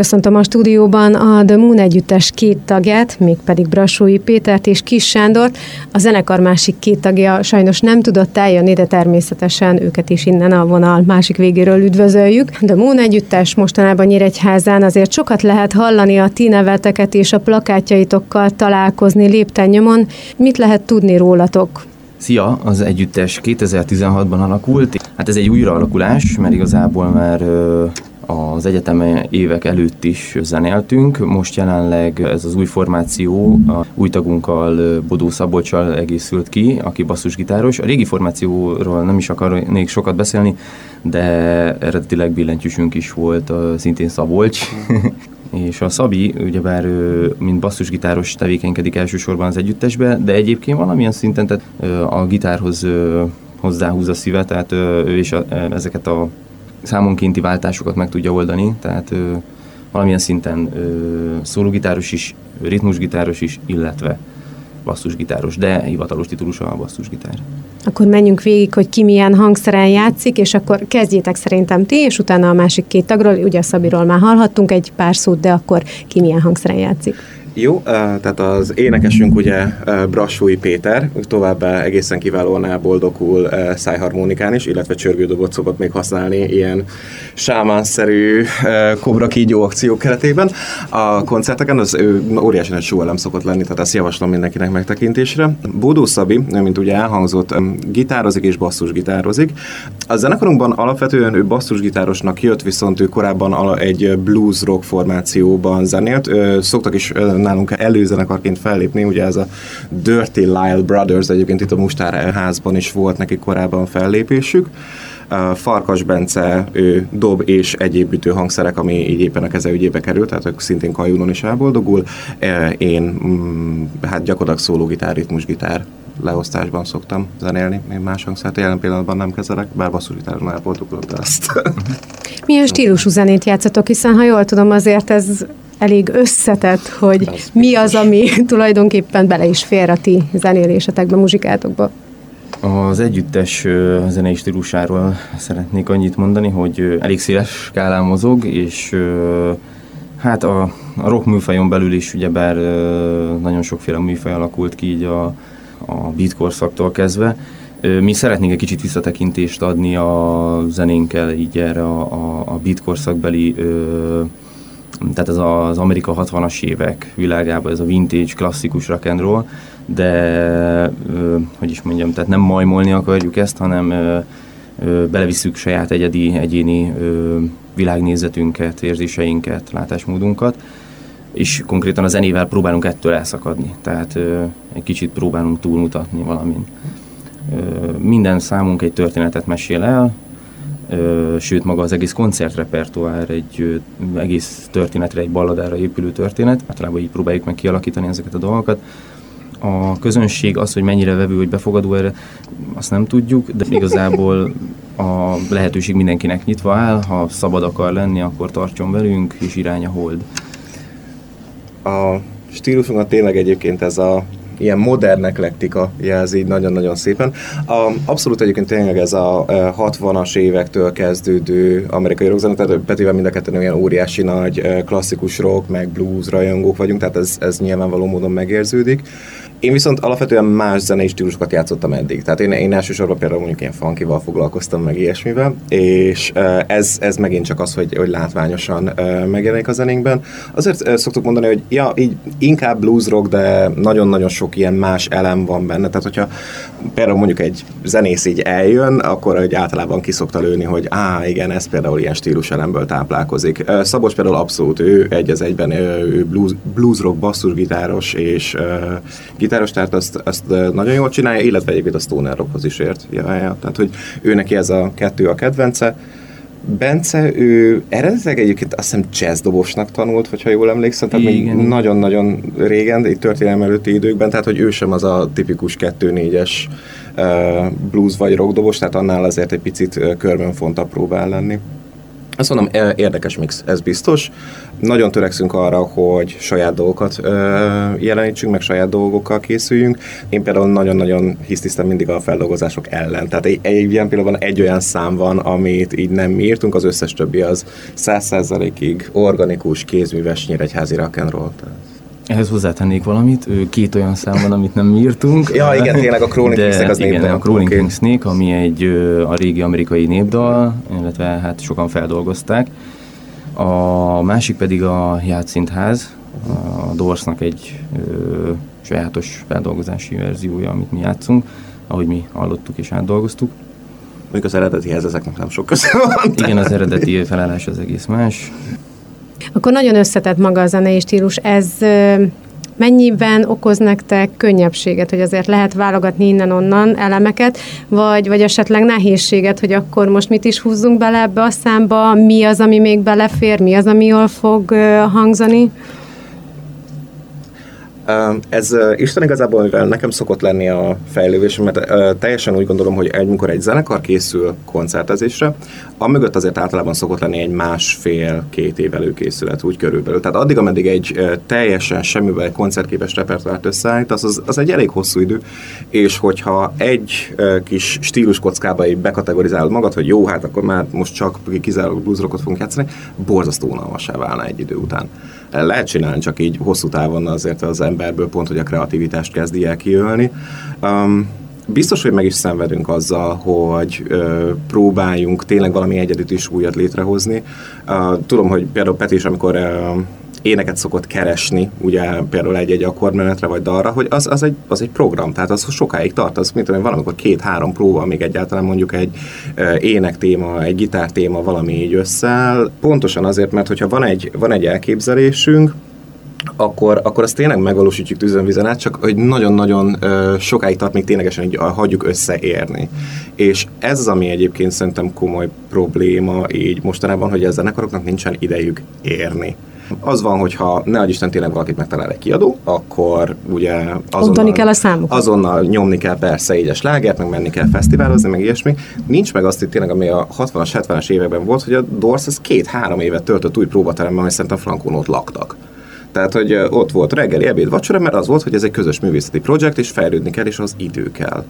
Köszöntöm a stúdióban a The Moon együttes két tagját, mégpedig Brassói Pétert és Kis Sándort. A zenekar másik két tagja sajnos nem tudott eljönni, de természetesen őket is innen a vonal másik végéről üdvözöljük. The Moon együttes mostanában Nyíregyházán azért sokat lehet hallani a ti neveteket és a plakátjaitokkal találkozni lépten nyomon. Mit lehet tudni rólatok? Szia, az együttes 2016-ban alakult. Hát ez egy újraalakulás, mert igazából már az egyetemi évek előtt is zenéltünk, most jelenleg ez az új formáció a új tagunkkal, Bodó Szabolcsal egészült ki, aki basszusgitáros. A régi formációról nem is akarnék sokat beszélni, de eredetileg billentyűsünk is volt, szintén Szabolcs, és a Szabi, ugyebár mint basszusgitáros tevékenykedik elsősorban az együttesbe, de egyébként valamilyen szinten tehát a gitárhoz hozzáhúz a szíve, tehát ő is a, ezeket a számonkénti váltásokat meg tudja oldani, tehát ö, valamilyen szinten szólógitáros is, ritmusgitáros is, illetve basszusgitáros, de hivatalos titulusa a basszusgitár. Akkor menjünk végig, hogy ki milyen hangszeren játszik, és akkor kezdjétek szerintem ti, és utána a másik két tagról, ugye a Szabiról már hallhattunk egy pár szót, de akkor ki milyen hangszeren játszik. Jó, tehát az énekesünk ugye Brassói Péter, továbbá egészen kiválóan elboldogul szájharmonikán is, illetve csörgődobot szokott még használni ilyen sámánszerű kobra kígyó akciók keretében. A koncerteken az ő óriási nagy show szokott lenni, tehát ezt javaslom mindenkinek megtekintésre. Bódó Szabi, mint ugye elhangzott, gitározik és basszusgitározik. A zenekarunkban alapvetően ő basszusgitárosnak jött, viszont ő korábban egy blues rock formációban zenélt. Szoktak is nálunk előzenekarként fellépni, ugye ez a Dirty Lyle Brothers, egyébként itt a Mustár házban is volt neki korábban fellépésük. Farkas Bence, ő dob és egyéb ütőhangszerek, ami így éppen a keze ügyébe került, tehát ők szintén kajunon is elboldogul. Én mm, hát gyakorlatilag szólógitár, ritmusgitár leosztásban szoktam zenélni, én más hangszert jelen pillanatban nem kezelek, bár basszusgitáron elboldogulok, de azt. Milyen stílusú zenét játszatok, hiszen ha jól tudom, azért ez elég összetett, hogy mi az, ami tulajdonképpen bele is fér a ti zenélésetekbe, muzsikátokba. Az együttes zenei stílusáról szeretnék annyit mondani, hogy elég széles skálán mozog, és hát a, a rock műfajon belül is ugyebár nagyon sokféle műfaj alakult ki így a, a beat korszaktól kezdve. Mi szeretnénk egy kicsit visszatekintést adni a zenénkkel így erre a, a, a beat korszakbeli tehát ez az Amerika 60-as évek világában, ez a vintage, klasszikus rock and roll, de hogy is mondjam, tehát nem majmolni akarjuk ezt, hanem belevisszük saját egyedi, egyéni világnézetünket, érzéseinket, látásmódunkat, és konkrétan a zenével próbálunk ettől elszakadni, tehát egy kicsit próbálunk túlmutatni valamin. Minden számunk egy történetet mesél el, sőt maga az egész koncertrepertoár egy egész történetre, egy balladára épülő történet, általában így próbáljuk meg kialakítani ezeket a dolgokat. A közönség az, hogy mennyire vevő, hogy befogadó erre, azt nem tudjuk, de igazából a lehetőség mindenkinek nyitva áll, ha szabad akar lenni, akkor tartson velünk, és irány a hold. A stílusunkat tényleg egyébként ez a ilyen modern eklektika jelzi így nagyon-nagyon szépen. A, abszolút egyébként tényleg ez a 60-as évektől kezdődő amerikai rockzene, tehát Petivel mind a ketten olyan óriási nagy klasszikus rock, meg blues rajongók vagyunk, tehát ez, ez nyilvánvaló módon megérződik. Én viszont alapvetően más zenei stílusokat játszottam eddig. Tehát én, én elsősorban például mondjuk ilyen funkival foglalkoztam, meg ilyesmivel, és ez, ez megint csak az, hogy, hogy látványosan megjelenik a zenénkben. Azért szoktuk mondani, hogy ja, így inkább blues rock, de nagyon-nagyon sok ilyen más elem van benne. Tehát, hogyha például mondjuk egy zenész így eljön, akkor hogy általában kiszokta lőni, hogy á, igen, ez például ilyen stílus elemből táplálkozik. Szabos például abszolút, ő egy az egyben, ő blues, blues rock basszusgitáros és gitáros, tehát azt, azt nagyon jól csinálja, illetve egyébként a Stoner Rockhoz is ért. Ja, ja, tehát, hogy ő neki ez a kettő a kedvence. Bence, ő eredetileg egyébként azt hiszem jazzdobosnak tanult, hogyha jól emlékszem, tehát még nagyon-nagyon régen, itt történelem előtti időkben, tehát hogy ő sem az a tipikus 2-4-es uh, blues vagy rockdobos, tehát annál azért egy picit uh, körben fontabb próbál lenni. Azt mondom, e, érdekes mix, ez biztos. Nagyon törekszünk arra, hogy saját dolgokat ö, jelenítsünk, meg saját dolgokkal készüljünk. Én például nagyon-nagyon hisztisztem mindig a feldolgozások ellen. Tehát egy, egy ilyen pillanatban egy olyan szám van, amit így nem mi írtunk, az összes többi az száz százalékig organikus, kézműves nyíregyházi rock'n'roll. Ehhez hozzátennék valamit, két olyan szám van, amit nem írtunk. ja, igen, tényleg a Crawling Snake az igen, népdal. a Crawling okay. Snake, ami egy a régi amerikai népdal, illetve hát sokan feldolgozták. A másik pedig a Játszintház, a Dorsnak egy ö, sajátos feldolgozási verziója, amit mi játszunk, ahogy mi hallottuk és átdolgoztuk. Mondjuk az eredetihez ezeknek nem sok köze van. Igen, az eredeti felállás az egész más. Akkor nagyon összetett maga a zenei stílus. Ez mennyiben okoz nektek könnyebbséget, hogy azért lehet válogatni innen-onnan elemeket, vagy, vagy esetleg nehézséget, hogy akkor most mit is húzzunk bele ebbe a számba, mi az, ami még belefér, mi az, ami jól fog hangzani? Ez Isten igazából, mivel nekem szokott lenni a fejlődés, mert teljesen úgy gondolom, hogy egy, amikor egy zenekar készül koncertezésre, amögött azért általában szokott lenni egy másfél-két év előkészület, úgy körülbelül. Tehát addig, ameddig egy teljesen semmivel koncertképes repertoárt összeállít, az, az, egy elég hosszú idő, és hogyha egy kis stíluskockába így bekategorizálod magad, hogy jó, hát akkor már most csak kizárólag bluesrockot fogunk játszani, borzasztó unalmassá válna egy idő után. Lehet csinálni, csak így hosszú távon azért az emberből pont, hogy a kreativitást kezdi el kiölni. Um, biztos, hogy meg is szenvedünk azzal, hogy ö, próbáljunk tényleg valami egyedit is újat létrehozni. Uh, tudom, hogy például Peti is, amikor ö, éneket szokott keresni, ugye például egy-egy akkordmenetre vagy dalra, hogy az, az, egy, az egy program, tehát az sokáig tart, az mint tudom, valamikor két-három próba, még egyáltalán mondjuk egy ének téma, egy gitár téma valami így összeáll. Pontosan azért, mert hogyha van egy, van egy elképzelésünk, akkor, akkor azt tényleg megvalósítjuk tűzönvízen át, csak hogy nagyon-nagyon ö, sokáig tart, még ténylegesen így hagyjuk összeérni. És ez az, ami egyébként szerintem komoly probléma így mostanában, hogy a zenekaroknak nincsen idejük érni. Az van, hogyha ne adj Isten tényleg valakit megtalál egy kiadó, akkor ugye azonnal, kell a számokat. azonnal nyomni kell persze így a slágert, meg menni kell fesztiválozni, meg ilyesmi. Nincs meg azt, hogy tényleg, ami a 60-as, 70-es években volt, hogy a Doors az két-három évet töltött új próbateremben, mert szerintem Frankon ott laktak. Tehát, hogy ott volt reggeli, ebéd, vacsora, mert az volt, hogy ez egy közös művészeti projekt, és fejlődni kell, és az idő kell.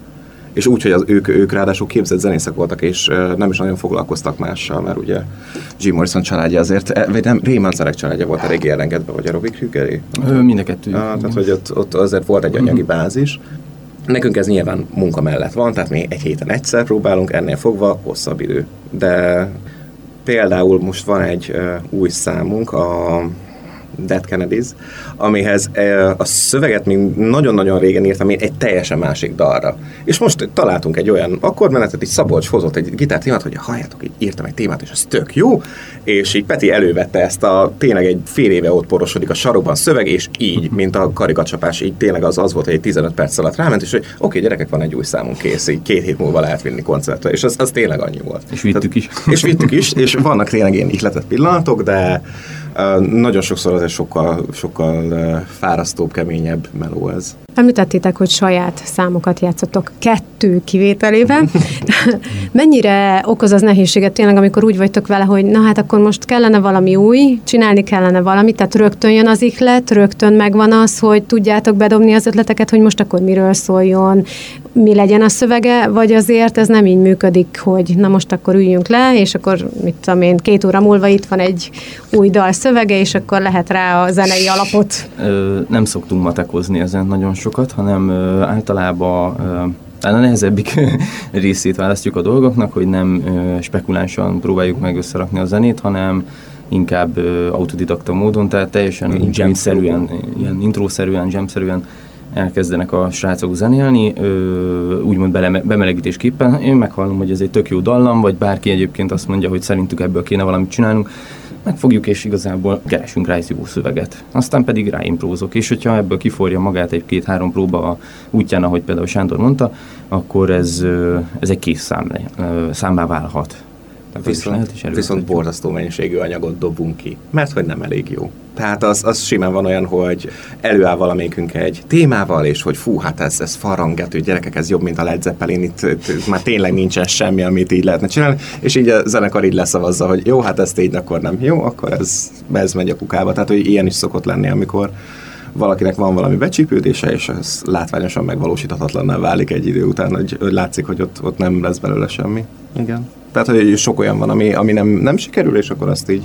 És úgy, hogy az ők, ők ráadásul képzett zenészek voltak, és nem is nagyon foglalkoztak mással, mert ugye Jim Morrison családja azért, eh, vagy nem, Ray Manzarek családja volt régi elengedve, vagy a Robbie Krügeré? Mind a kettő. Ah, tehát, hogy ott, ott azért volt egy anyagi bázis. Nekünk ez nyilván munka mellett van, tehát mi egy héten egyszer próbálunk, ennél fogva hosszabb idő. De például most van egy uh, új számunk, a Dead Kennedys, amihez a szöveget még nagyon-nagyon régen írtam én egy teljesen másik dalra. És most találtunk egy olyan akkordmenetet, így Szabolcs hozott egy gitártémát, hogy halljátok, így írtam egy témát, és ez tök jó, és így Peti elővette ezt a tényleg egy fél éve ott porosodik a sarokban szöveg, és így, mint a karikacsapás, így tényleg az az volt, hogy egy 15 perc alatt ráment, és hogy oké, okay, gyerekek, van egy új számunk kész, így két hét múlva lehet vinni koncertre, és az, az tényleg annyi volt. És vittük is. És vittük is, és vannak tényleg ilyen ihletett pillanatok, de nagyon sokszor azért sokkal, sokkal fárasztóbb, keményebb meló ez. Említettétek, hogy saját számokat játszottok kettő kivételében. Mennyire okoz az nehézséget tényleg, amikor úgy vagytok vele, hogy na hát akkor most kellene valami új, csinálni kellene valamit, tehát rögtön jön az ihlet, rögtön megvan az, hogy tudjátok bedobni az ötleteket, hogy most akkor miről szóljon, mi legyen a szövege, vagy azért ez nem így működik, hogy na most akkor üljünk le, és akkor mit tudom én, két óra múlva itt van egy új dal szövege, és akkor lehet rá a zenei alapot. Ö, nem szoktunk matekozni ezen nagyon sokat, hanem ö, általában ö, talán a nehezebbik részét választjuk a dolgoknak, hogy nem ö, spekulánsan próbáljuk meg összerakni a zenét, hanem inkább ö, autodidakta módon, tehát teljesen jam-szerűen, ilyen intrószerűen, jam-szerűen elkezdenek a srácok zenélni, ö, úgymond bele, bemelegítésképpen. Én meghallom, hogy ez egy tök jó dallam, vagy bárki egyébként azt mondja, hogy szerintük ebből kéne valamit csinálnunk, megfogjuk, és igazából keresünk rá egy jó szöveget. Aztán pedig ráimprózok, és hogyha ebből kiforja magát egy-két-három próba a útján, ahogy például Sándor mondta, akkor ez, ez egy kész szám, ö, számlá válhat. Tehát viszont, és viszont borzasztó mennyiségű anyagot dobunk ki, mert hogy nem elég jó. Tehát az, az simán van olyan, hogy előáll valamelyikünk egy témával, és hogy fú, hát ez, ez farangető, gyerekek, ez jobb, mint a Led Zeppelin, itt, itt, itt már tényleg nincsen semmi, amit így lehetne csinálni, és így a zenekar így leszavazza, hogy jó, hát ezt így akkor nem jó, akkor ez, ez megy a kukába. Tehát, hogy ilyen is szokott lenni, amikor valakinek van valami becsípődése, és ez látványosan megvalósíthatatlanná válik egy idő után, hogy, hogy látszik, hogy ott, ott nem lesz belőle semmi. Igen. Tehát, hogy sok olyan van, ami, ami nem, nem sikerül, és akkor azt így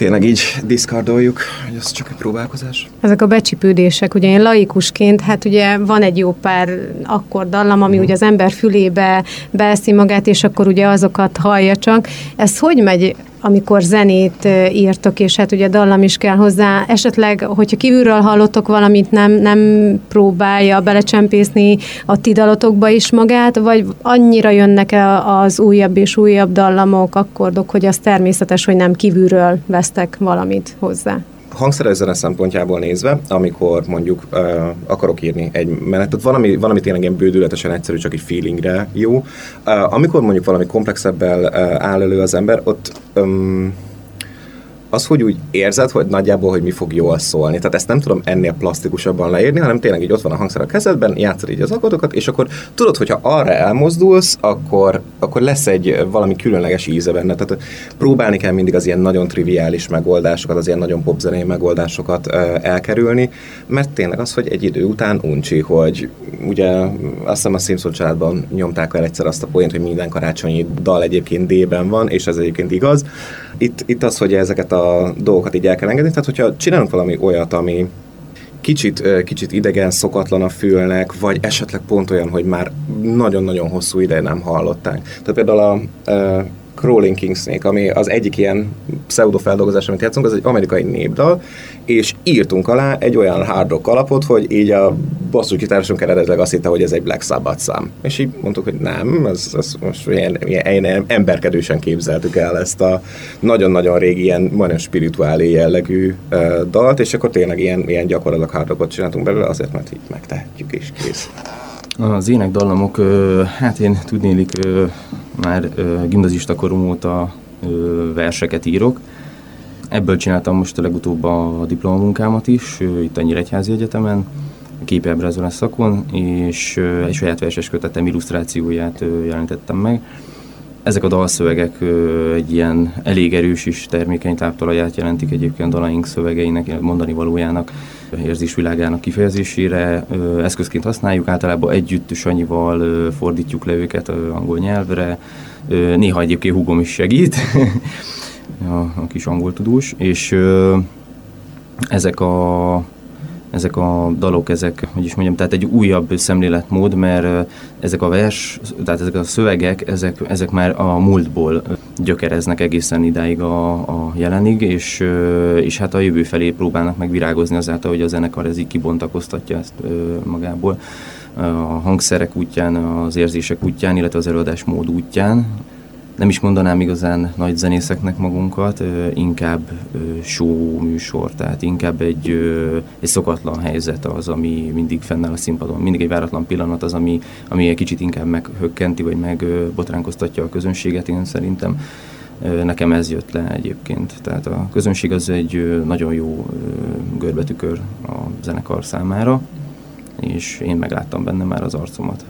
tényleg így diszkardoljuk, hogy ez csak egy próbálkozás. Ezek a becsipődések, ugye én laikusként, hát ugye van egy jó pár akkordallam, ami mm. ugye az ember fülébe beeszi magát, és akkor ugye azokat hallja csak. Ez hogy megy amikor zenét írtok, és hát ugye dallam is kell hozzá, esetleg, hogyha kívülről hallottok valamit, nem, nem próbálja belecsempészni a ti dalotokba is magát, vagy annyira jönnek -e az újabb és újabb dallamok, akkordok, hogy az természetes, hogy nem kívülről vesztek valamit hozzá? Hangszeres zene szempontjából nézve, amikor mondjuk uh, akarok írni egy menetet, valami, valami tényleg ilyen bődületesen egyszerű, csak egy feelingre jó. Uh, amikor mondjuk valami komplexebbel uh, áll elő az ember, ott um, az, hogy úgy érzed, hogy nagyjából, hogy mi fog jól szólni. Tehát ezt nem tudom ennél plastikusabban leírni, hanem tényleg így ott van a hangszer a kezedben, játszod így az akkordokat, és akkor tudod, hogyha arra elmozdulsz, akkor, akkor lesz egy valami különleges íze benne. Tehát próbálni kell mindig az ilyen nagyon triviális megoldásokat, az ilyen nagyon popzenei megoldásokat elkerülni, mert tényleg az, hogy egy idő után uncsi, hogy ugye azt hiszem a Simpson családban nyomták el egyszer azt a poént, hogy minden karácsonyi dal egyébként D-ben van, és ez egyébként igaz. Itt, itt az, hogy ezeket a dolgokat így el kell engedni, tehát hogyha csinálunk valami olyat, ami kicsit, kicsit idegen, szokatlan a fülnek, vagy esetleg pont olyan, hogy már nagyon-nagyon hosszú ideje nem hallották. Tehát például a, a Crawling King ami az egyik ilyen pseudo-feldolgozás, amit játszunk, az egy amerikai népdal, és írtunk alá egy olyan hard rock alapot, hogy így a basszusgitárosunk eredetileg azt hitte, hogy ez egy Black Sabbath szám. És így mondtuk, hogy nem, ez, ez most ilyen, ilyen emberkedősen képzeltük el ezt a nagyon-nagyon régi, ilyen majdnem spirituálé jellegű uh, dalt, és akkor tényleg ilyen, ilyen gyakorlatilag hard rockot csináltunk belőle, azért, mert így megtehetjük, és kész. Az énekdallamok, hát én tudnélik, már gimnazista korom óta verseket írok. Ebből csináltam most a legutóbb a diplomamunkámat is, itt a Nyíregyházi Egyetemen, képebrázolás szakon, és egy saját verses kötetem illusztrációját jelentettem meg. Ezek a dalszövegek egy ilyen elég erős is termékeny táptalaját jelentik egyébként dalaink szövegeinek, mondani valójának, érzésvilágának kifejezésére. Eszközként használjuk, általában együtt Sanyival fordítjuk le őket angol nyelvre. Néha egyébként húgom is segít, a, kis angol tudós, és ezek a ezek a dalok, ezek, hogy is mondjam, tehát egy újabb szemléletmód, mert ezek a vers, tehát ezek a szövegek, ezek, ezek már a múltból gyökereznek egészen idáig a, a jelenig, és, és hát a jövő felé próbálnak megvirágozni azáltal, hogy a zenekar ez így kibontakoztatja ezt magából. A hangszerek útján, az érzések útján, illetve az előadásmód útján, nem is mondanám igazán nagy zenészeknek magunkat, inkább show műsor, tehát inkább egy, egy szokatlan helyzet az, ami mindig fennáll a színpadon. Mindig egy váratlan pillanat az, ami, ami egy kicsit inkább meghökkenti, vagy megbotránkoztatja a közönséget, én szerintem. Nekem ez jött le egyébként. Tehát a közönség az egy nagyon jó görbetükör a zenekar számára, és én megláttam benne már az arcomat.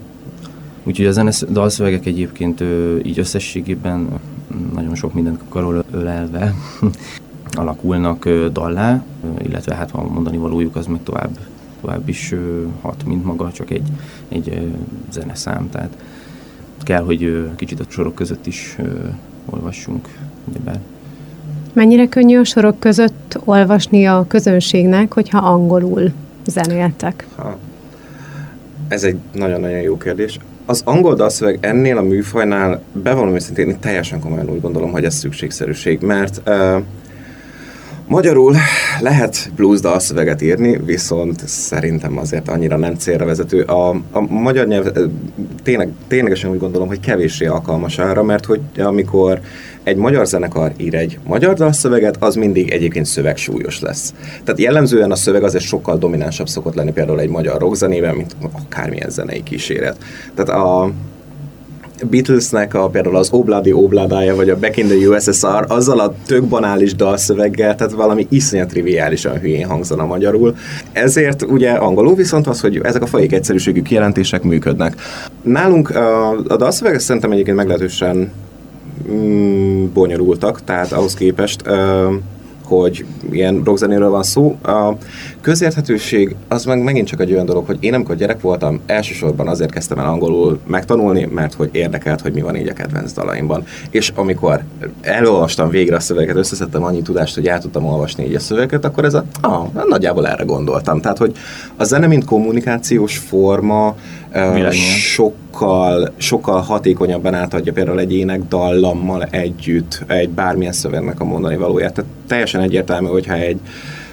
Úgyhogy a zenesz, dalszövegek egyébként így összességében nagyon sok mindent karol ölelve alakulnak dallá, illetve hát ha mondani valójuk az meg tovább, tovább is hat, mint maga, csak egy, egy zeneszám. Tehát kell, hogy kicsit a sorok között is olvassunk. Ugyebár. Mennyire könnyű a sorok között olvasni a közönségnek, hogyha angolul zenéltek? Ha. Ez egy nagyon-nagyon jó kérdés az angol dalszöveg ennél a műfajnál bevallom őszintén, én teljesen komolyan úgy gondolom, hogy ez szükségszerűség, mert uh, Magyarul lehet blues dalszöveget írni, viszont szerintem azért annyira nem célra vezető. A, a magyar nyelv tényleg, ténylegesen úgy gondolom, hogy kevéssé alkalmas arra, mert hogy amikor egy magyar zenekar ír egy magyar dalszöveget, az mindig egyébként szövegsúlyos lesz. Tehát jellemzően a szöveg azért sokkal dominánsabb szokott lenni például egy magyar rockzenében, mint akármilyen zenei kíséret. Tehát a, Beatlesnek a, például az Obladi Obladája, vagy a Back in the USSR, azzal a tök banális dalszöveggel, tehát valami iszonyat triviálisan hülyén hangzana magyarul. Ezért ugye angolul viszont az, hogy ezek a fajék egyszerűségű kijelentések működnek. Nálunk a, a dalszövegek szerintem egyébként meglehetősen mm, bonyolultak, tehát ahhoz képest hogy ilyen rockzenéről van szó. A közérthetőség az meg megint csak egy olyan dolog, hogy én amikor gyerek voltam, elsősorban azért kezdtem el angolul megtanulni, mert hogy érdekelt, hogy mi van így a kedvenc dalaimban. És amikor elolvastam végre a szöveget, összeszedtem annyi tudást, hogy el tudtam olvasni így a szöveget, akkor ez a, ah, nagyjából erre gondoltam. Tehát, hogy a zene, mint kommunikációs forma, sokkal, sokkal hatékonyabban átadja például egy ének dallammal együtt egy bármilyen szövegnek a mondani valóját. Tehát teljesen egyértelmű, hogyha egy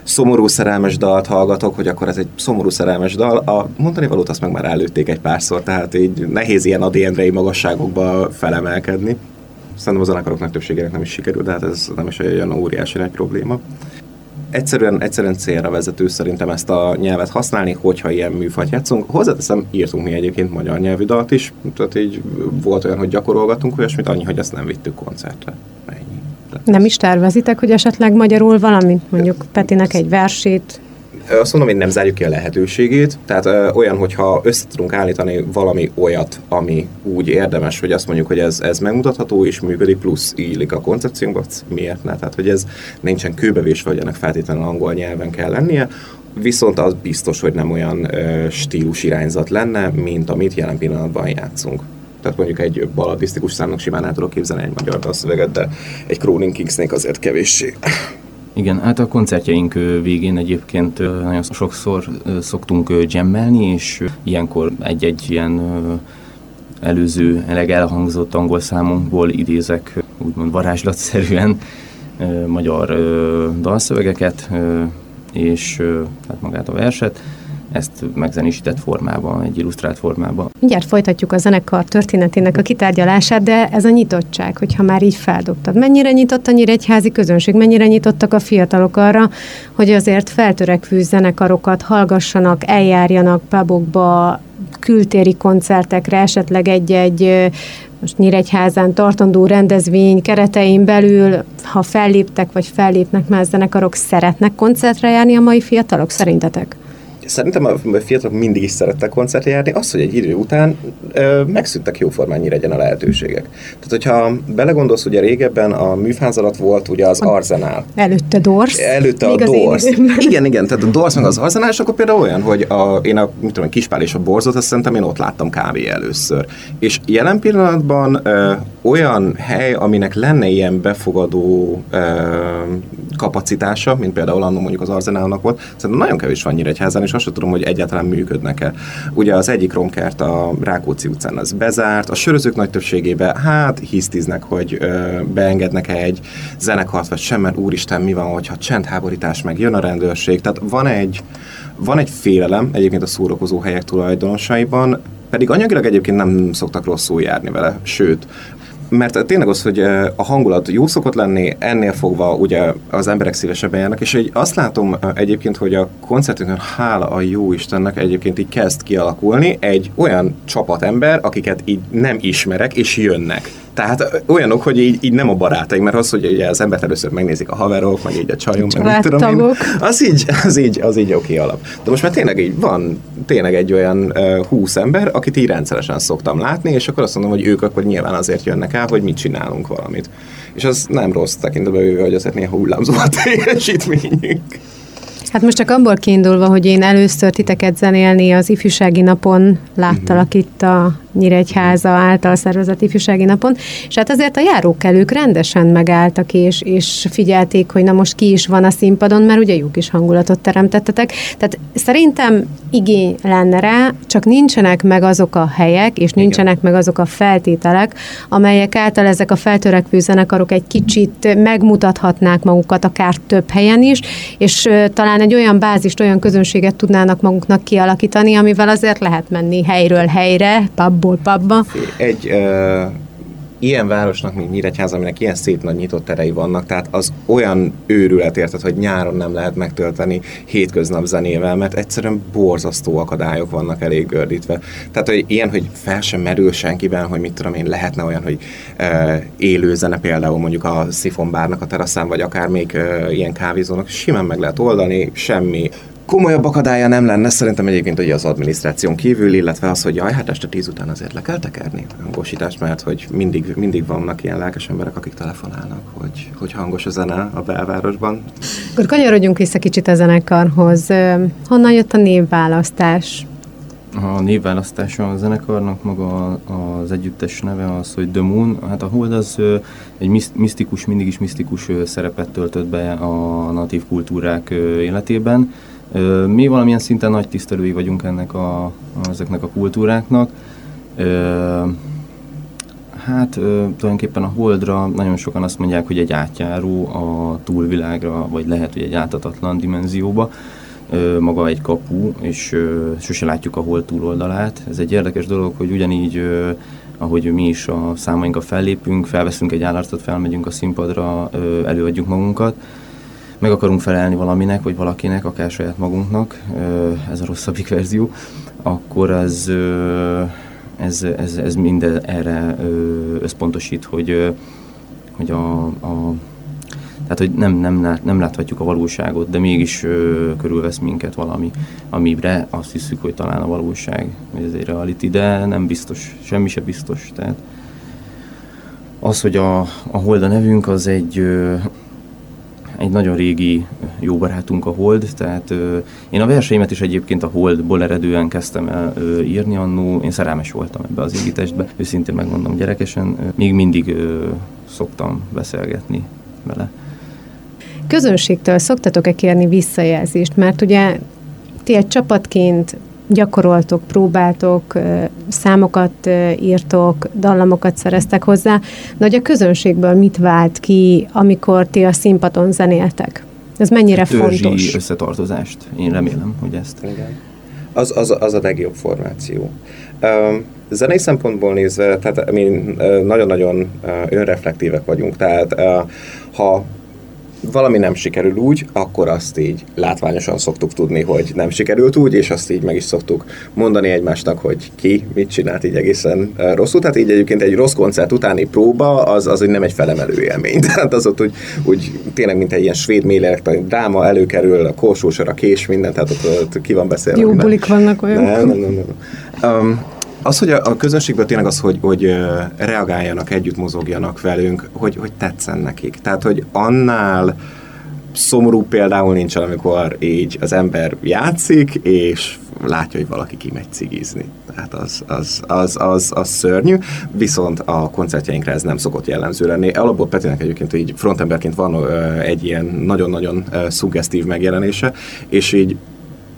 szomorú szerelmes dalt hallgatok, hogy akkor ez egy szomorú szerelmes dal. A mondani valót azt meg már előtték egy párszor, tehát így nehéz ilyen Adi Endrei magasságokba felemelkedni. Szerintem az zenekarok többségének nem is sikerül, de hát ez nem is olyan óriási nagy probléma egyszerűen, egyszerűen célra vezető szerintem ezt a nyelvet használni, hogyha ilyen műfajt játszunk. Hozzáteszem, írtunk mi egyébként magyar nyelvű dalt is, tehát így volt olyan, hogy gyakorolgatunk olyasmit, annyi, hogy ezt nem vittük koncertre. Ennyi. nem is tervezitek, hogy esetleg magyarul valamit, mondjuk Petinek egy versét azt mondom, hogy nem zárjuk ki a lehetőségét, tehát ö, olyan, hogyha össze tudunk állítani valami olyat, ami úgy érdemes, hogy azt mondjuk, hogy ez, ez megmutatható és működik, plusz illik a koncepciónkba, miért ne? Tehát, hogy ez nincsen kőbevésve, hogy ennek feltétlenül angol nyelven kell lennie, viszont az biztos, hogy nem olyan ö, stílus irányzat lenne, mint amit jelen pillanatban játszunk. Tehát mondjuk egy balladisztikus számnak simán el tudok képzelni egy magyar dalszöveget, de egy Croning Kingsnék azért kevéssé. Igen, hát a koncertjeink végén egyébként nagyon sokszor szoktunk jammelni, és ilyenkor egy-egy ilyen előző, eleg elhangzott angol számunkból idézek úgymond varázslatszerűen magyar dalszövegeket, és hát magát a verset, ezt megzenésített formában, egy illusztrált formában. Mindjárt folytatjuk a zenekar történetének a kitárgyalását, de ez a nyitottság, hogyha már így feldobtad. Mennyire nyitott a nyíregyházi közönség, mennyire nyitottak a fiatalok arra, hogy azért feltörekvő zenekarokat hallgassanak, eljárjanak pubokba, kültéri koncertekre, esetleg egy-egy most Nyíregyházán tartandó rendezvény keretein belül, ha felléptek vagy fellépnek más zenekarok, szeretnek koncertre járni a mai fiatalok, szerintetek? Szerintem a fiatalok mindig is szerettek koncertre járni, az, hogy egy idő után ö, megszűntek jóformán legyen a lehetőségek. Tehát, hogyha belegondolsz, ugye régebben a műfáz alatt volt ugye az Arzenál. Előtte Dors. Előtte a Dors. Igen, igen, tehát a Dors meg az Arzenál, és akkor például olyan, hogy a, én a, mit tudom, Kispál és a Borzot, azt szerintem én ott láttam kávé először. És jelen pillanatban ö, olyan hely, aminek lenne ilyen befogadó ö, kapacitása, mint például annól mondjuk az Arzenálnak volt, szerintem nagyon kevés van Nyíregyházán, és azt sem tudom, hogy egyáltalán működnek-e. Ugye az egyik ronkert a Rákóczi utcán az bezárt, a sörözők nagy többségében hát hisztiznek, hogy ö, beengednek-e egy zenekart, vagy sem, mert úristen, mi van, hogyha csendháborítás meg jön a rendőrség. Tehát van egy, van egy félelem egyébként a szórakozó helyek tulajdonosaiban, pedig anyagilag egyébként nem szoktak rosszul járni vele, sőt, mert tényleg az, hogy a hangulat jó szokott lenni, ennél fogva ugye az emberek szívesebben járnak, és hogy azt látom egyébként, hogy a koncertünkön hála a jó Istennek egyébként így kezd kialakulni egy olyan csapatember, akiket így nem ismerek, és jönnek. Tehát olyanok, hogy így, így nem a barátaim, mert az, hogy ugye az embert először megnézik a haverok, meg így a csajom, meg nem tudom én, az így, az így, az így oké alap. De most már tényleg így van tényleg egy olyan uh, húsz ember, akit így rendszeresen szoktam látni, és akkor azt mondom, hogy ők akkor nyilván azért jönnek el, hogy mit csinálunk valamit. És az nem rossz tekintetben, hogy azért néha hullámzó a teljesítményünk. Hát most csak abból kiindulva, hogy én először titeket zenélni az ifjúsági napon láttalak uh-huh. itt a Nyíregyháza által szervezett ifjúsági napon, és hát azért a járókelők rendesen megálltak, és, és figyelték, hogy na most ki is van a színpadon, mert ugye jók is hangulatot teremtettetek. Tehát szerintem igény lenne rá, csak nincsenek meg azok a helyek, és nincsenek Igen. meg azok a feltételek, amelyek által ezek a feltörekvő zenekarok egy kicsit megmutathatnák magukat akár több helyen is, és talán egy olyan bázist, olyan közönséget tudnának maguknak kialakítani, amivel azért lehet menni helyről helyre, pubból pubba. Egy uh ilyen városnak, mint Nyíregyháza, aminek ilyen szép nagy nyitott terei vannak, tehát az olyan őrület érted, hogy nyáron nem lehet megtölteni hétköznap zenével, mert egyszerűen borzasztó akadályok vannak elég gördítve. Tehát, hogy ilyen, hogy fel sem merül senkiben, hogy mit tudom én, lehetne olyan, hogy e, élő zene például mondjuk a szifonbárnak a teraszán, vagy akár még e, ilyen kávézónak, simán meg lehet oldani, semmi komolyabb akadálya nem lenne, szerintem egyébként ugye az adminisztráción kívül, illetve az, hogy jaj, hát este tíz után azért le kell tekerni a hangosítást, mert hogy mindig, mindig vannak ilyen lelkes emberek, akik telefonálnak, hogy, hogy hangos a zene a belvárosban. Akkor kanyarodjunk vissza kicsit a zenekarhoz. Honnan jött a névválasztás? A névválasztása a zenekarnak maga az együttes neve az, hogy The Moon. Hát a Hold az egy misztikus, mindig is misztikus szerepet töltött be a natív kultúrák életében mi valamilyen szinten nagy tisztelői vagyunk ennek a, ezeknek a kultúráknak. Hát tulajdonképpen a Holdra nagyon sokan azt mondják, hogy egy átjáró a túlvilágra, vagy lehet, hogy egy áthatatlan dimenzióba, maga egy kapu, és sose látjuk a Hold túloldalát. Ez egy érdekes dolog, hogy ugyanígy ahogy mi is a számainkkal fellépünk, felveszünk egy állarcot, felmegyünk a színpadra, előadjuk magunkat, meg akarunk felelni valaminek, vagy valakinek, akár saját magunknak, ez a rosszabbik verzió, akkor ez, ez, ez, ez mind erre összpontosít, hogy, hogy a, a tehát, hogy nem, nem, lát, nem láthatjuk a valóságot, de mégis ö, körülvesz minket valami, amire azt hiszük, hogy talán a valóság, vagy ez egy reality, de nem biztos, semmi se biztos. Tehát az, hogy a, a Hold a nevünk, az egy, ö, egy nagyon régi jó barátunk a Hold, tehát ö, én a verseimet is egyébként a Holdból eredően kezdtem el ö, írni annó, én szerelmes voltam ebbe az égitestbe, őszintén megmondom gyerekesen, ö, még mindig ö, szoktam beszélgetni vele. Közönségtől szoktatok-e kérni visszajelzést? Mert ugye ti egy csapatként gyakoroltok, próbáltok, számokat írtok, dallamokat szereztek hozzá, de hogy a közönségből mit vált ki, amikor ti a színpadon zenéltek? Ez mennyire Törzsi fontos? összetartozást. Én remélem, hogy ezt. Igen. Az, az, az a legjobb formáció. Um, zenei szempontból nézve, tehát mi nagyon-nagyon önreflektívek vagyunk, tehát ha valami nem sikerül úgy, akkor azt így látványosan szoktuk tudni, hogy nem sikerült úgy, és azt így meg is szoktuk mondani egymásnak, hogy ki mit csinált így egészen rosszul. Tehát így egyébként egy rossz koncert utáni próba, az, az hogy nem egy felemelő élmény. Tehát az ott úgy, úgy tényleg, mint egy ilyen svéd mélek, dráma előkerül, a korsósor, a kés, minden, tehát ott, ott ki van beszélve. Jó bulik vannak olyan. Nem, nem, nem. nem. Um, az, hogy a, a közönségből tényleg az, hogy, hogy reagáljanak, együtt mozogjanak velünk, hogy, hogy tetszen nekik. Tehát, hogy annál szomorú például nincsen, amikor így az ember játszik, és látja, hogy valaki kimegy cigizni. Tehát az, az, az, az, az szörnyű, viszont a koncertjeinkre ez nem szokott jellemző lenni. Alapból Petinek egyébként így frontemberként van egy ilyen nagyon-nagyon szuggesztív megjelenése, és így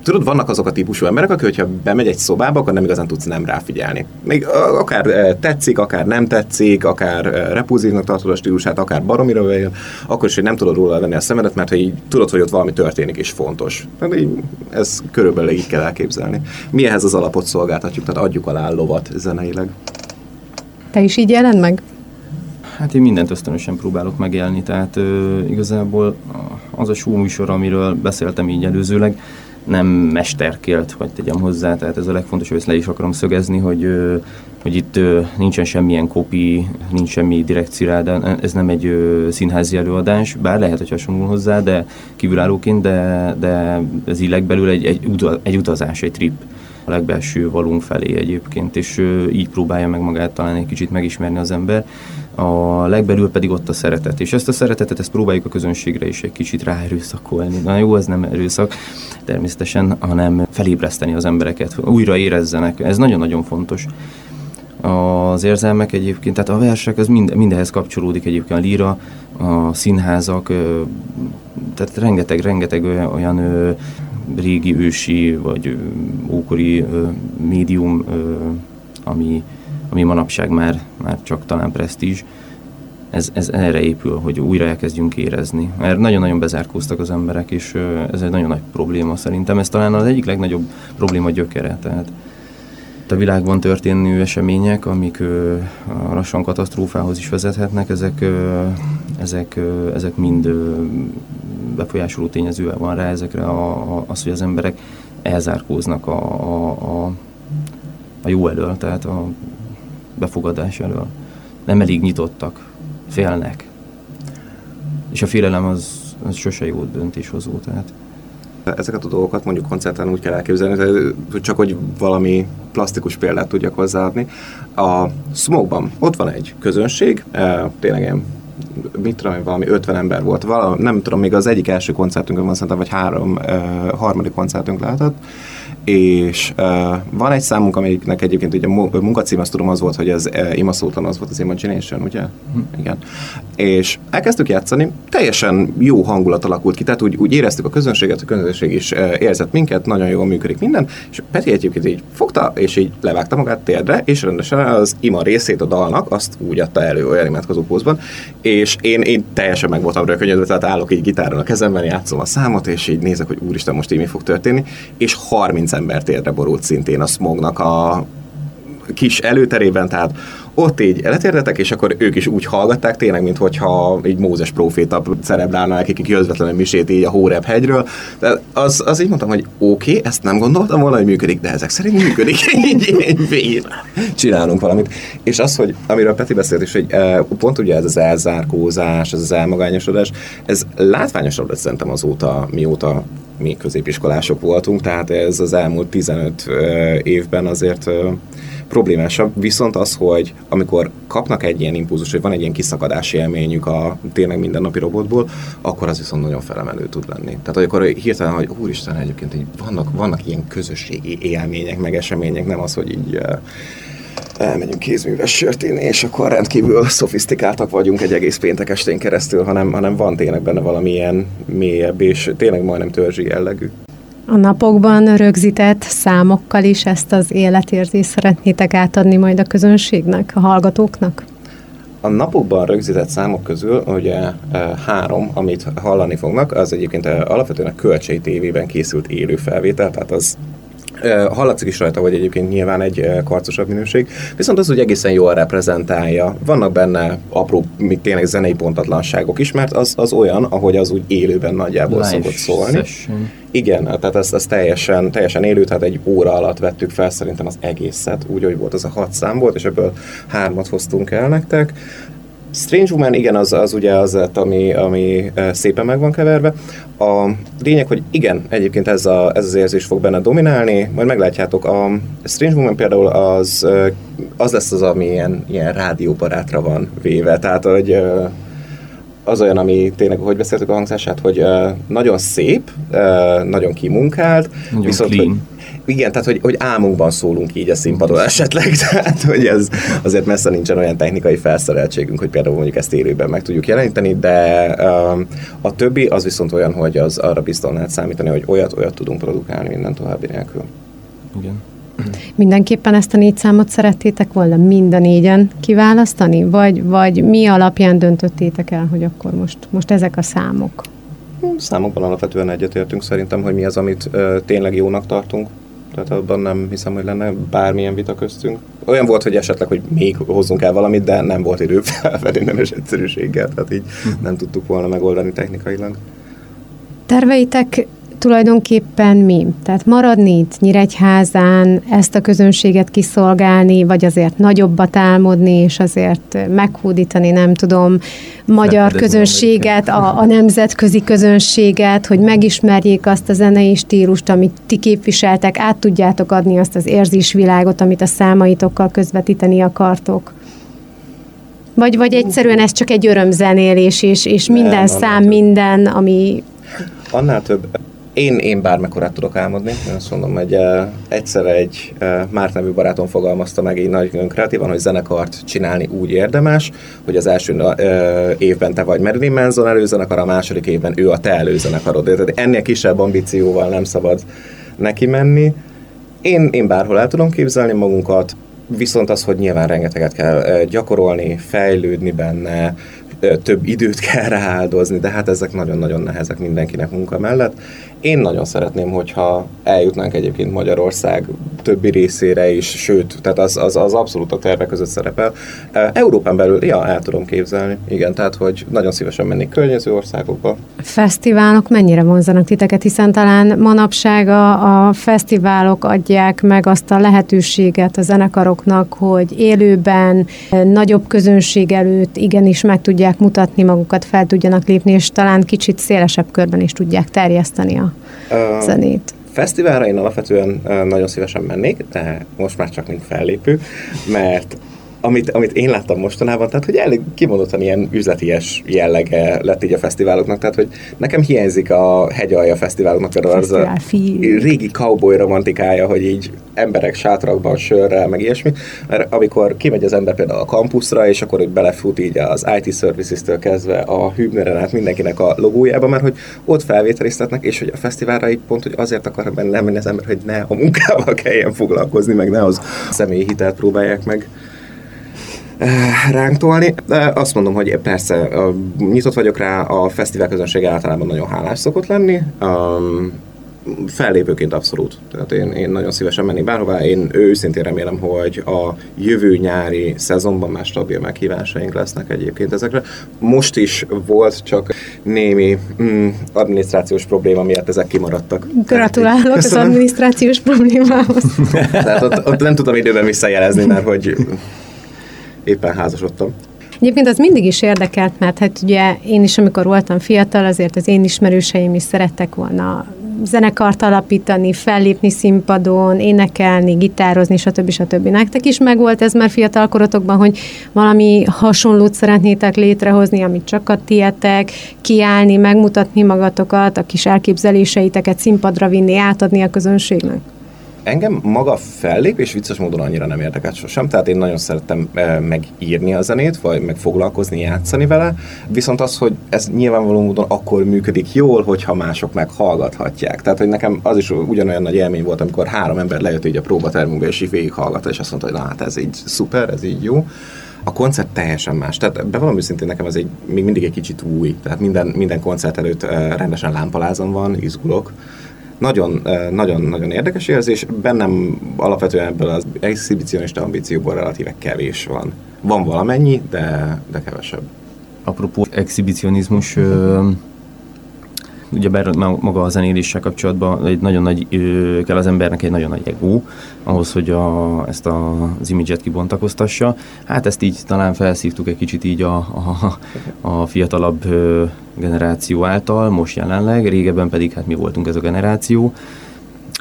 tudod, vannak azok a típusú emberek, akik, hogyha bemegy egy szobába, akkor nem igazán tudsz nem ráfigyelni. Még akár tetszik, akár nem tetszik, akár repulzívnak tartod a stílusát, akár baromira vejjel, akkor is, hogy nem tudod róla venni a szemedet, mert hogy így tudod, hogy ott valami történik és fontos. Tehát így, ez körülbelül így kell elképzelni. Mi ehhez az alapot szolgáltatjuk, tehát adjuk alá a lovat zeneileg. Te is így jelent meg? Hát én mindent ösztönösen próbálok megélni, tehát ö, igazából az a show műsor, amiről beszéltem így előzőleg, nem mesterkélt, hogy tegyem hozzá, tehát ez a legfontosabb, ezt le is akarom szögezni, hogy, hogy itt nincsen semmilyen kopi, nincs semmi direkt de ez nem egy színházi előadás, bár lehet, hogy hasonlul hozzá, de kívülállóként, de, de ez így legbelül egy, egy, egy utazás, egy trip. A legbelső valunk felé egyébként, és így próbálja meg magát talán egy kicsit megismerni az ember a legbelül pedig ott a szeretet. És ezt a szeretetet ezt próbáljuk a közönségre is egy kicsit ráerőszakolni. Na jó, ez nem erőszak természetesen, hanem felébreszteni az embereket, újra érezzenek. Ez nagyon-nagyon fontos az érzelmek egyébként, tehát a versek, az mind, mindenhez kapcsolódik egyébként a líra, a színházak, tehát rengeteg, rengeteg olyan régi ősi vagy ókori médium, ami ami manapság már, már csak talán presztízs, ez, ez erre épül, hogy újra elkezdjünk érezni. Mert nagyon-nagyon bezárkóztak az emberek, és ez egy nagyon nagy probléma szerintem. Ez talán az egyik legnagyobb probléma gyökere. Tehát a világban történő események, amik lassan katasztrófához is vezethetnek, ezek, ezek, ezek mind ö, befolyásoló tényezővel van rá ezekre a, a, az, hogy az emberek elzárkóznak a, a, a, a jó elől, tehát a befogadás elől. Nem elég nyitottak, félnek. És a félelem az, az sose jó döntéshozó, tehát ezeket a dolgokat mondjuk koncerten úgy kell elképzelni, csak hogy valami plastikus példát tudjak hozzáadni. A Smoke-ban ott van egy közönség, tényleg ilyen mit tudom valami 50 ember volt, valami, nem tudom, még az egyik első koncertünkön van szerintem, vagy három, harmadik koncertünk lehetett, és uh, van egy számunk, amelyiknek egyébként ugye a munkacím, azt tudom, az volt, hogy ez uh, imaszótlan, az volt az Imagination, ugye? Hm. Igen. És elkezdtük játszani, teljesen jó hangulat alakult ki, tehát úgy, úgy éreztük a közönséget, a közönség is uh, érzett minket, nagyon jól működik minden, és Peti egyébként így fogta, és így levágta magát térdre, és rendesen az ima részét a dalnak, azt úgy adta elő olyan imádkozó pózban, és én, én teljesen meg voltam rökönyödve, tehát állok így gitáron a kezemben, játszom a számot, és így nézek, hogy úristen, most így mi fog történni, és 30 ember térdre borult szintén a smognak a kis előterében, tehát ott így letérdetek, és akkor ők is úgy hallgatták, tényleg, mint hogyha így Mózes proféta cerebrálna nekik közvetlenül misét így a Hóreb hegyről. De az, az így mondtam, hogy oké, okay, ezt nem gondoltam volna, hogy működik, de ezek szerint működik. így, csinálunk valamit. És az, hogy amiről Peti beszélt is, hogy e, pont ugye ez az elzárkózás, ez az elmagányosodás, ez látványosabb lett szerintem azóta, mióta mi középiskolások voltunk, tehát ez az elmúlt 15 évben azért problémásabb, viszont az, hogy amikor kapnak egy ilyen impulzus, hogy van egy ilyen kiszakadási élményük a tényleg mindennapi robotból, akkor az viszont nagyon felemelő tud lenni. Tehát amikor hirtelen, hogy úristen, egyébként így vannak, vannak ilyen közösségi élmények, meg események, nem az, hogy így elmegyünk kézműves sört inni, és akkor rendkívül szofisztikáltak vagyunk egy egész péntek estén keresztül, hanem, hanem van tényleg benne valamilyen mélyebb, és tényleg majdnem törzsi jellegű. A napokban rögzített számokkal is ezt az életérzést szeretnétek átadni majd a közönségnek, a hallgatóknak? A napokban rögzített számok közül ugye e, három, amit hallani fognak, az egyébként e, alapvetően a Kölcsei tévében készült élő felvétel, tehát az Hallatszik is rajta, hogy egyébként nyilván egy karcosabb minőség, viszont az úgy egészen jól reprezentálja. Vannak benne apró, még tényleg zenei pontatlanságok is, mert az, az olyan, ahogy az úgy élőben nagyjából Life szokott szólni. Session. Igen, tehát ez, ez teljesen, teljesen élő, tehát egy óra alatt vettük fel szerintem az egészet, úgy, hogy volt az a hat szám volt, és ebből hármat hoztunk el nektek. Strange Woman, igen, az, az ugye az ami, ami szépen meg van keverve. A lényeg, hogy igen, egyébként ez, a, ez az érzés fog benne dominálni, majd meglátjátok. A Strange Woman például az, az lesz az, ami ilyen, ilyen rádióbarátra van véve, tehát hogy az olyan, ami tényleg, hogy beszéltük a hangzását, hogy nagyon szép, nagyon kimunkált, nagyon viszont, clean. Hogy, igen, tehát hogy, hogy álmunkban szólunk így a színpadon esetleg, tehát hogy ez azért messze nincsen olyan technikai felszereltségünk, hogy például mondjuk ezt élőben meg tudjuk jeleníteni, de um, a többi az viszont olyan, hogy az arra biztosan lehet számítani, hogy olyat, olyat tudunk produkálni minden további nélkül. Igen. Mindenképpen ezt a négy számot szerettétek volna mind a négyen kiválasztani? Vagy, vagy mi alapján döntöttétek el, hogy akkor most, most ezek a számok? Számokban alapvetően egyetértünk szerintem, hogy mi az, amit ö, tényleg jónak tartunk. Tehát abban nem hiszem, hogy lenne bármilyen vita köztünk. Olyan volt, hogy esetleg, hogy még hozzunk el valamit, de nem volt idő felvenni nemes egyszerűséggel, tehát így hm. nem tudtuk volna megoldani technikailag. Terveitek tulajdonképpen mi? Tehát maradni itt Nyíregyházán, ezt a közönséget kiszolgálni, vagy azért nagyobbat álmodni, és azért meghódítani, nem tudom, magyar közönséget, a, a nemzetközi közönséget, hogy megismerjék azt a zenei stílust, amit ti képviseltek, át tudjátok adni azt az érzésvilágot, amit a számaitokkal közvetíteni akartok? Vagy, vagy egyszerűen ez csak egy örömzenélés, és, és minden Nem, szám, minden, ami... Annál több én, én bármekkorát tudok álmodni. Én azt mondom, hogy uh, egyszer egy uh, Márt nevű barátom fogalmazta meg így nagyon kreatívan, hogy zenekart csinálni úgy érdemes, hogy az első uh, évben te vagy Marilyn Manson előzenekar, a második évben ő a te előzenekarod. Tehát ennél kisebb ambícióval nem szabad neki menni. Én, én bárhol el tudom képzelni magunkat, viszont az, hogy nyilván rengeteget kell gyakorolni, fejlődni benne, több időt kell rááldozni, de hát ezek nagyon-nagyon nehezek mindenkinek munka mellett. Én nagyon szeretném, hogyha eljutnánk egyébként Magyarország többi részére is, sőt, tehát az, az, az abszolút a tervek között szerepel. Európán belül, ja, el tudom képzelni, igen, tehát hogy nagyon szívesen mennék környező országokba. Fesztiválok mennyire vonzanak titeket, hiszen talán manapság a, a fesztiválok adják meg azt a lehetőséget a zenekaroknak, hogy élőben, nagyobb közönség előtt igenis meg tudják mutatni magukat, fel tudjanak lépni, és talán kicsit szélesebb körben is tudják terjeszteni a uh, zenét. Fesztiválra én alapvetően nagyon szívesen mennék, de most már csak mint fellépő, mert amit, amit én láttam mostanában, tehát hogy elég kimondottan ilyen üzleties jellege lett így a fesztiváloknak, tehát hogy nekem hiányzik a hegyalja fesztiváloknak például az a régi cowboy romantikája, hogy így emberek sátrakban, sörrel, meg ilyesmi, mert amikor kimegy az ember például a kampuszra, és akkor hogy belefut így az IT Services-től kezdve a Hübneren át mindenkinek a logójába, mert hogy ott felvételiztetnek, és hogy a fesztiválra így pont, hogy azért akar benne menni az ember, hogy ne a munkával kelljen foglalkozni, meg ne az személyi hitelt próbálják meg ránk tolni. De azt mondom, hogy persze nyitott vagyok rá, a fesztivál közönség általában nagyon hálás szokott lenni. Um, fellépőként abszolút. Tehát én, én nagyon szívesen mennék bárhová. Én őszintén remélem, hogy a jövő nyári szezonban már stabil meghívásaink lesznek egyébként ezekre. Most is volt, csak némi mm, adminisztrációs probléma miatt ezek kimaradtak. Gratulálok az adminisztrációs problémához. Tehát ott, ott nem tudom időben visszajelezni, mert hogy éppen házasodtam. Egyébként az mindig is érdekelt, mert hát ugye én is, amikor voltam fiatal, azért az én ismerőseim is szerettek volna zenekart alapítani, fellépni színpadon, énekelni, gitározni, stb. stb. Nektek is megvolt ez már fiatal korotokban, hogy valami hasonlót szeretnétek létrehozni, amit csak a tietek, kiállni, megmutatni magatokat, a kis elképzeléseiteket színpadra vinni, átadni a közönségnek? Engem maga fellépés vicces módon annyira nem érdekelt sosem, tehát én nagyon szerettem e, megírni a zenét, vagy meg foglalkozni, játszani vele, viszont az, hogy ez nyilvánvaló módon akkor működik jól, hogyha mások meghallgathatják. Tehát, hogy nekem az is ugyanolyan nagy élmény volt, amikor három ember lejött így a próbatermünkbe, és így végighallgatta, és azt mondta, hogy na hát ez így szuper, ez így jó. A koncert teljesen más. Tehát bevallom őszintén nekem ez egy, még mindig egy kicsit új. Tehát minden, minden koncert előtt e, rendesen lámpalázom van, izgulok nagyon, nagyon, nagyon érdekes érzés. Bennem alapvetően ebből az exhibicionista ambícióból relatíve kevés van. Van valamennyi, de, de kevesebb. Apropó exhibicionizmus, ugye maga a zenéléssel kapcsolatban egy nagyon nagy, kell az embernek egy nagyon nagy ego, ahhoz, hogy a, ezt a, az imidzset kibontakoztassa. Hát ezt így talán felszívtuk egy kicsit így a, a, a fiatalabb generáció által, most jelenleg, régebben pedig hát mi voltunk ez a generáció,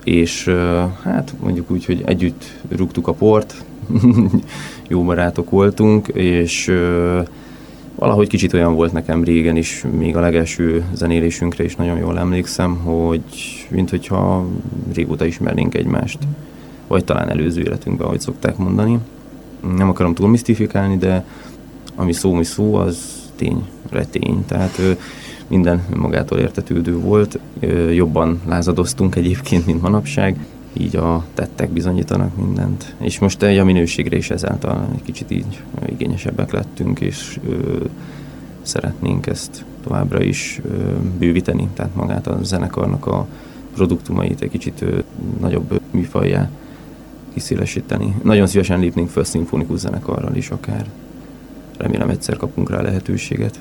és hát mondjuk úgy, hogy együtt rúgtuk a port, jó barátok voltunk, és valahogy kicsit olyan volt nekem régen is, még a legelső zenélésünkre is nagyon jól emlékszem, hogy mint hogyha régóta ismernénk egymást, vagy talán előző életünkben, ahogy szokták mondani. Nem akarom túl misztifikálni, de ami szó, mi szó, az tény, retény. Tehát minden magától értetődő volt. Jobban lázadoztunk egyébként, mint manapság így a tettek bizonyítanak mindent. És most egy a minőségre is ezáltal egy kicsit így igényesebbek lettünk, és ö, szeretnénk ezt továbbra is ö, bővíteni, tehát magát a zenekarnak a produktumait egy kicsit ö, nagyobb műfajjá kiszélesíteni. Nagyon szívesen lépnénk föl szimfonikus zenekarral is akár. Remélem egyszer kapunk rá lehetőséget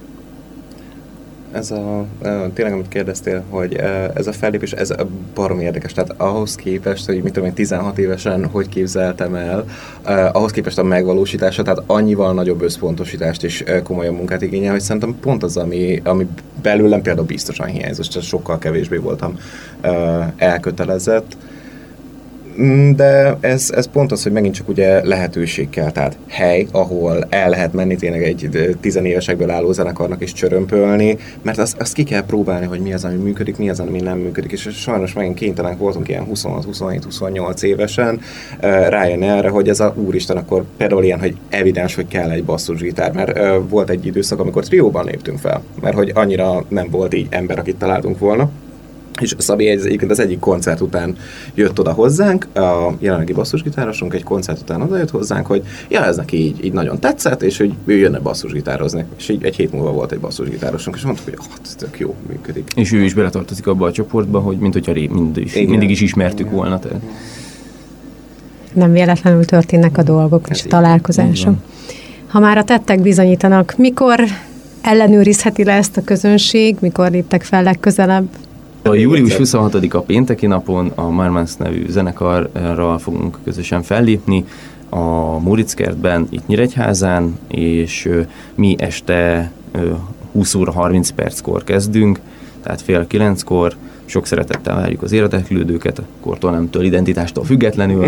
ez a, tényleg amit kérdeztél, hogy ez a fellépés, ez baromi érdekes, tehát ahhoz képest, hogy mit tudom én 16 évesen hogy képzeltem el, ahhoz képest a megvalósítása, tehát annyival nagyobb összpontosítást és komolyabb munkát igényel, hogy szerintem pont az, ami, ami belőlem például biztosan hiányzott, csak sokkal kevésbé voltam elkötelezett, de ez, ez pont az, hogy megint csak ugye lehetőség kell, tehát hely, ahol el lehet menni tényleg egy tizenévesekből álló zenekarnak is csörömpölni, mert azt, azt ki kell próbálni, hogy mi az, ami működik, mi az, ami nem működik, és sajnos megint kénytelenek voltunk ilyen 26-27-28 évesen rájönni erre, hogy ez a úristen, akkor például ilyen, hogy evidens, hogy kell egy basszusgitár, mert volt egy időszak, amikor trióban léptünk fel, mert hogy annyira nem volt így ember, akit találtunk volna. És Szabi egy, egyébként az egyik koncert után jött oda hozzánk, a jelenlegi basszusgitárosunk egy koncert után oda jött hozzánk, hogy ja, ez neki így, így nagyon tetszett, és hogy ő jönne basszusgitározni. És így egy hét múlva volt egy basszusgitárosunk, és mondtuk, hogy ez tök jó, működik. És ő is beletartozik abba a csoportba, hogy mint hogyha ré, mind is, mindig is ismertük Igen. volna. Tehát. Nem véletlenül történnek a dolgok és a találkozások. Ha már a tettek bizonyítanak, mikor ellenőrizheti le ezt a közönség, mikor léptek fel legközelebb? A július 26-a pénteki napon a Marmans nevű zenekarral fogunk közösen fellépni a Muritzkertben, itt Nyíregyházán, és mi este 20 óra 30 perckor kezdünk, tehát fél kilenckor, sok szeretettel várjuk az érdeklődőket, kortól nemtől, identitástól függetlenül,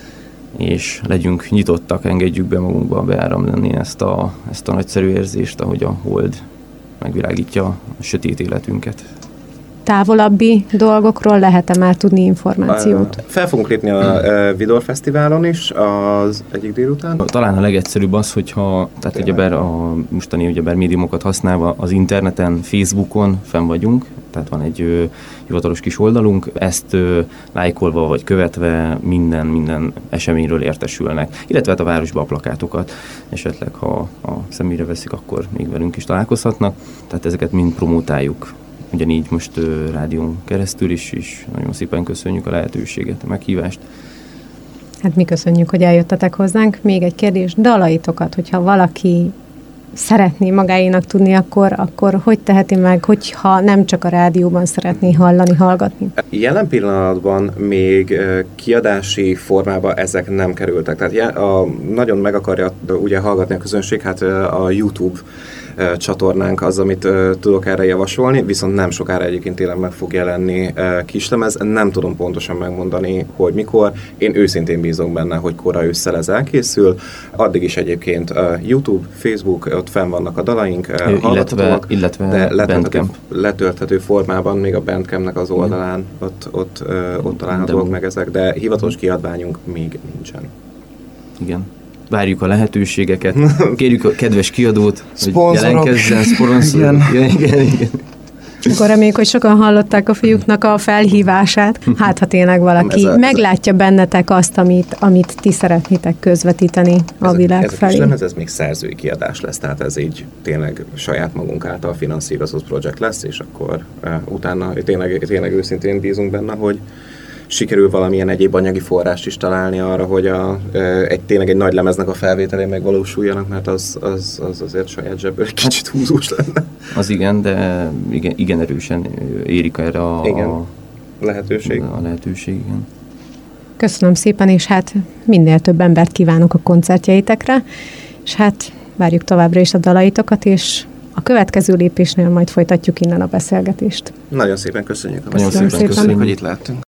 és legyünk nyitottak, engedjük be magunkba beáramlani ezt a, ezt a nagyszerű érzést, ahogy a hold megvilágítja a sötét életünket távolabbi dolgokról lehet-e már tudni információt? Fel fogunk lépni a Vidor Fesztiválon is az egyik délután. Talán a legegyszerűbb az, hogyha, tehát ugyebár a mostani ugyebár médiumokat használva az interneten, Facebookon fenn vagyunk, tehát van egy ö, hivatalos kis oldalunk, ezt ö, lájkolva vagy követve minden, minden eseményről értesülnek, illetve hát a városba a plakátokat, esetleg ha a személyre veszik, akkor még velünk is találkozhatnak, tehát ezeket mind promotáljuk ugyanígy most uh, rádión keresztül is, és nagyon szépen köszönjük a lehetőséget, a meghívást. Hát mi köszönjük, hogy eljöttetek hozzánk. Még egy kérdés, dalaitokat, hogyha valaki szeretné magáénak tudni, akkor, akkor hogy teheti meg, hogyha nem csak a rádióban szeretné hallani, hallgatni? Jelen pillanatban még kiadási formában ezek nem kerültek. Tehát a, nagyon meg akarja ugye hallgatni a közönség, hát a YouTube csatornánk az, amit tudok erre javasolni, viszont nem sokára egyébként tényleg meg fog jelenni kislemez. Nem tudom pontosan megmondani, hogy mikor. Én őszintén bízom benne, hogy kora ősszel ez elkészül. Addig is egyébként YouTube, Facebook, ott fenn vannak a dalaink, illetve, illetve de letölthető, letölthető formában még a Bandcampnek az oldalán ott, ott, ott találhatóak meg ezek, de hivatalos kiadványunk még nincsen. Igen várjuk a lehetőségeket, kérjük a kedves kiadót, hogy jelentkezzen, szponzor. Igen. igen, igen. Akkor reméljük, hogy sokan hallották a fiúknak a felhívását. Hát, ha tényleg valaki a, meglátja bennetek azt, amit, amit ti szeretnétek közvetíteni a világ ez felé. Ez, ez még szerzői kiadás lesz, tehát ez így tényleg saját magunk által finanszírozott projekt lesz, és akkor uh, utána tényleg, tényleg őszintén bízunk benne, hogy sikerül valamilyen egyéb anyagi forrást is találni arra, hogy a, egy, tényleg egy nagy lemeznek a felvételén megvalósuljanak, mert az, az, az azért saját zsebből egy kicsit húzós lenne. Az igen, de igen, igen erősen érik erre a, igen. a lehetőség. A lehetőség, igen. Köszönöm szépen, és hát minél több embert kívánok a koncertjeitekre, és hát várjuk továbbra is a dalaitokat, és a következő lépésnél majd folytatjuk innen a beszélgetést. Nagyon szépen köszönjük. Nagyon szépen köszönjük, hogy itt lehettünk.